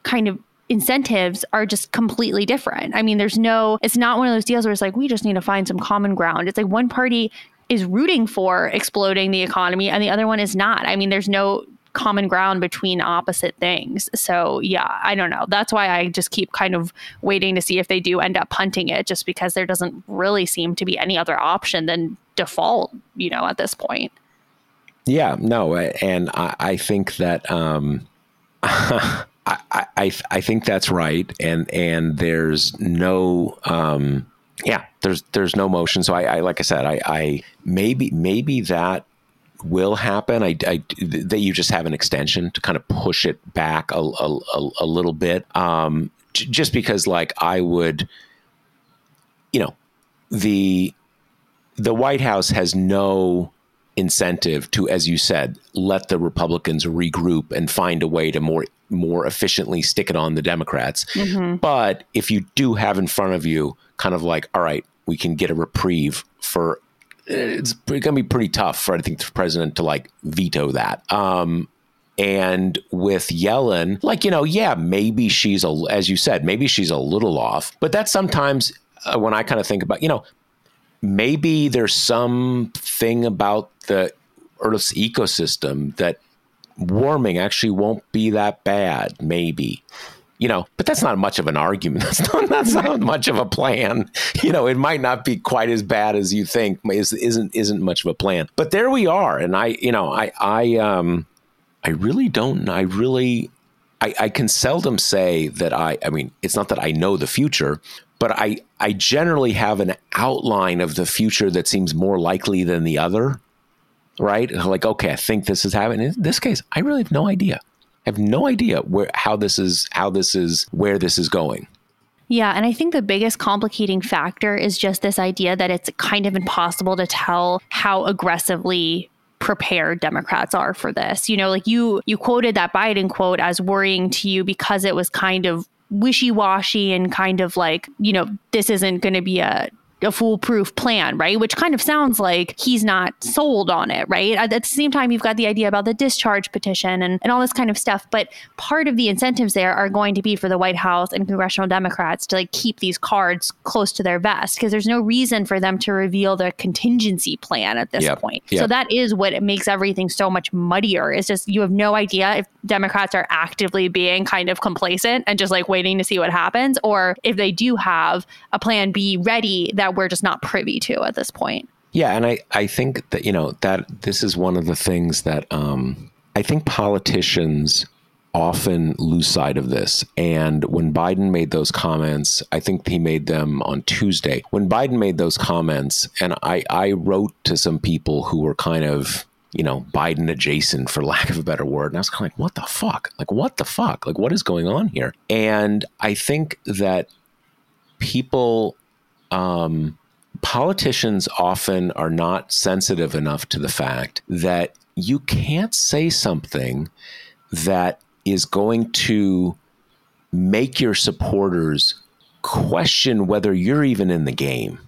kind of incentives are just completely different. I mean, there's no, it's not one of those deals where it's like, we just need to find some common ground. It's like one party is rooting for exploding the economy and the other one is not. I mean, there's no common ground between opposite things. So, yeah, I don't know. That's why I just keep kind of waiting to see if they do end up punting it, just because there doesn't really seem to be any other option than default, you know, at this point.
Yeah, no, and I, I think that um, [laughs] I, I I think that's right, and and there's no um, yeah, there's there's no motion. So I, I like I said, I, I maybe maybe that will happen. I, I, that you just have an extension to kind of push it back a, a, a little bit. Um, just because like I would, you know, the the White House has no incentive to, as you said, let the Republicans regroup and find a way to more more efficiently stick it on the Democrats. Mm-hmm. But if you do have in front of you kind of like, all right, we can get a reprieve for it's going to be pretty tough for I think the president to like veto that. Um, and with Yellen, like you know, yeah, maybe she's a, as you said, maybe she's a little off, but that's sometimes uh, when I kind of think about, you know, maybe there's something about the Earth's ecosystem that warming actually won't be that bad, maybe. You know, but that's not much of an argument. [laughs] That's not, that's not much of a plan. You know, it might not be quite as bad as you think. Is, isn't isn't much of a plan. But there we are, and I, you know, I I um, I really don't. I really I, I, can seldom say that I, I mean, it's not that I know the future, but I, I generally have an outline of the future that seems more likely than the other, right? Like, okay, I think this is happening. In this case, I really have no idea. I have no idea where how this is how this is where this is going.
Yeah, and I think the biggest complicating factor is just this idea that it's kind of impossible to tell how aggressively prepared Democrats are for this. You know, like you you quoted that Biden quote as worrying to you because it was kind of wishy-washy and kind of like, you know, this isn't going to be a a foolproof plan, right? Which kind of sounds like he's not sold on it, right? At the same time, you've got the idea about the discharge petition and, and all this kind of stuff. But part of the incentives there are going to be for the White House and congressional Democrats to like keep these cards close to their vest because there's no reason for them to reveal their contingency plan at this yep. point. Yep. So that is what makes everything so much muddier. It's just you have no idea if Democrats are actively being kind of complacent and just like waiting to see what happens, or if they do have a plan B ready that that we're just not privy to at this point.
Yeah, and I, I think that you know that this is one of the things that um, I think politicians often lose sight of this. And when Biden made those comments, I think he made them on Tuesday. When Biden made those comments, and I, I wrote to some people who were kind of you know, Biden adjacent, for [laughs] lack of a better word. And I was kind of like, what the fuck? Like, what the fuck? Like, what is going on here? And I think that people um, politicians often are not sensitive enough to the fact that you can't say something that is going to make your supporters question whether you're even in the game.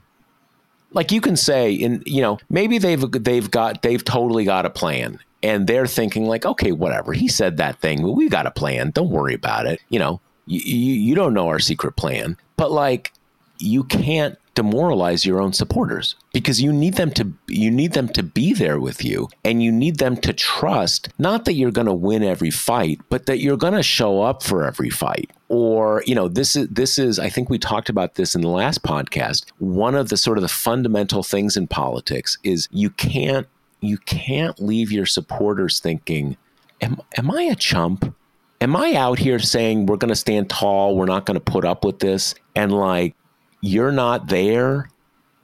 Like you can say in you know maybe they've they've got they've totally got a plan and they're thinking like okay whatever. He said that thing we got a plan. Don't worry about it. You know you, you don't know our secret plan. But like you can't demoralize your own supporters because you need them to you need them to be there with you and you need them to trust not that you're going to win every fight but that you're going to show up for every fight. Or you know this is this is I think we talked about this in the last podcast. One of the sort of the fundamental things in politics is you can't you can't leave your supporters thinking am, am I a chump? Am I out here saying we're going to stand tall we're not going to put up with this? And like you're not there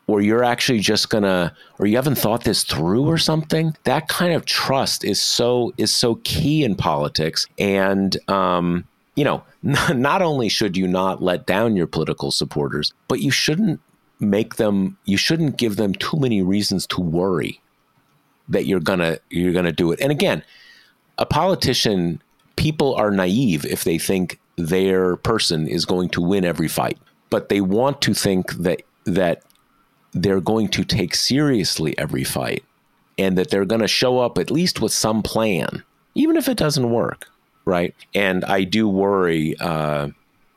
or you're actually just gonna or you haven't thought this through or something that kind of trust is so is so key in politics. And um, you know [laughs] not only should you not let down your political supporters but you shouldn't make them you shouldn't give them too many reasons to worry that you're gonna you're gonna do it. And again a politician people are naive if they think their person is going to win every fight but they want to think that that they're going to take seriously every fight and that they're going to show up at least with some plan, even if it doesn't work, right? And I do worry. Uh,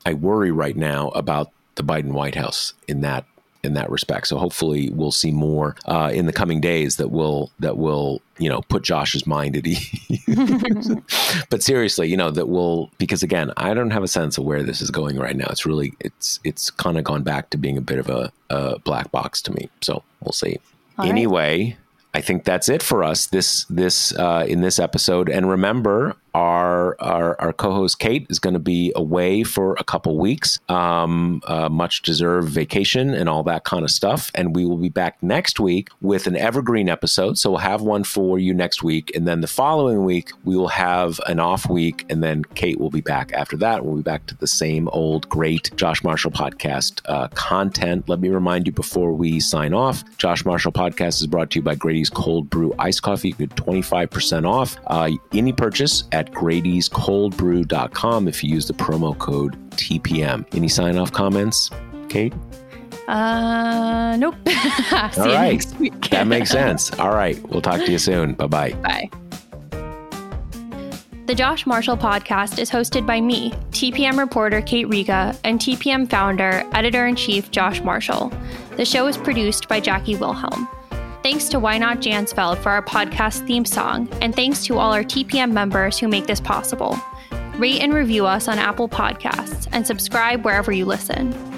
I worry right now about the Biden White House in that in that respect. So hopefully we'll see more uh, in the coming days that will that will you know put Josh's mind at [laughs] ease. [laughs] but seriously, you know that will because again, I don't have a sense of where this is going right now. It's really it's it's kind of gone back to being a bit of a, a black box to me. So we'll see. All anyway. Right. I think that's it for us this this uh, in this episode. And remember, our our, our co-host Kate is going to be away for a couple weeks, um, uh, much deserved vacation and all that kind of stuff. And we will be back next week with an evergreen episode. So we'll have one for you next week, and then the following week we will have an off week, and then Kate will be back after that. We'll be back to the same old great Josh Marshall podcast uh, content. Let me remind you before we sign off: Josh Marshall podcast is brought to you by Grady's Cold Brew Iced Coffee. You get twenty five percent off uh, any purchase at Grady'sColdBrew.com if you use the promo code TPM. Any sign off comments, Kate?
Uh, nope. [laughs]
All right. that makes sense. All right. We'll talk to you soon. Bye-bye.
Bye. The Josh Marshall podcast is hosted by me, TPM reporter Kate Riga, and TPM founder, editor in chief Josh Marshall. The show is produced by Jackie Wilhelm. Thanks to Why Not Jansfeld for our podcast theme song, and thanks to all our TPM members who make this possible. Rate and review us on Apple Podcasts and subscribe wherever you listen.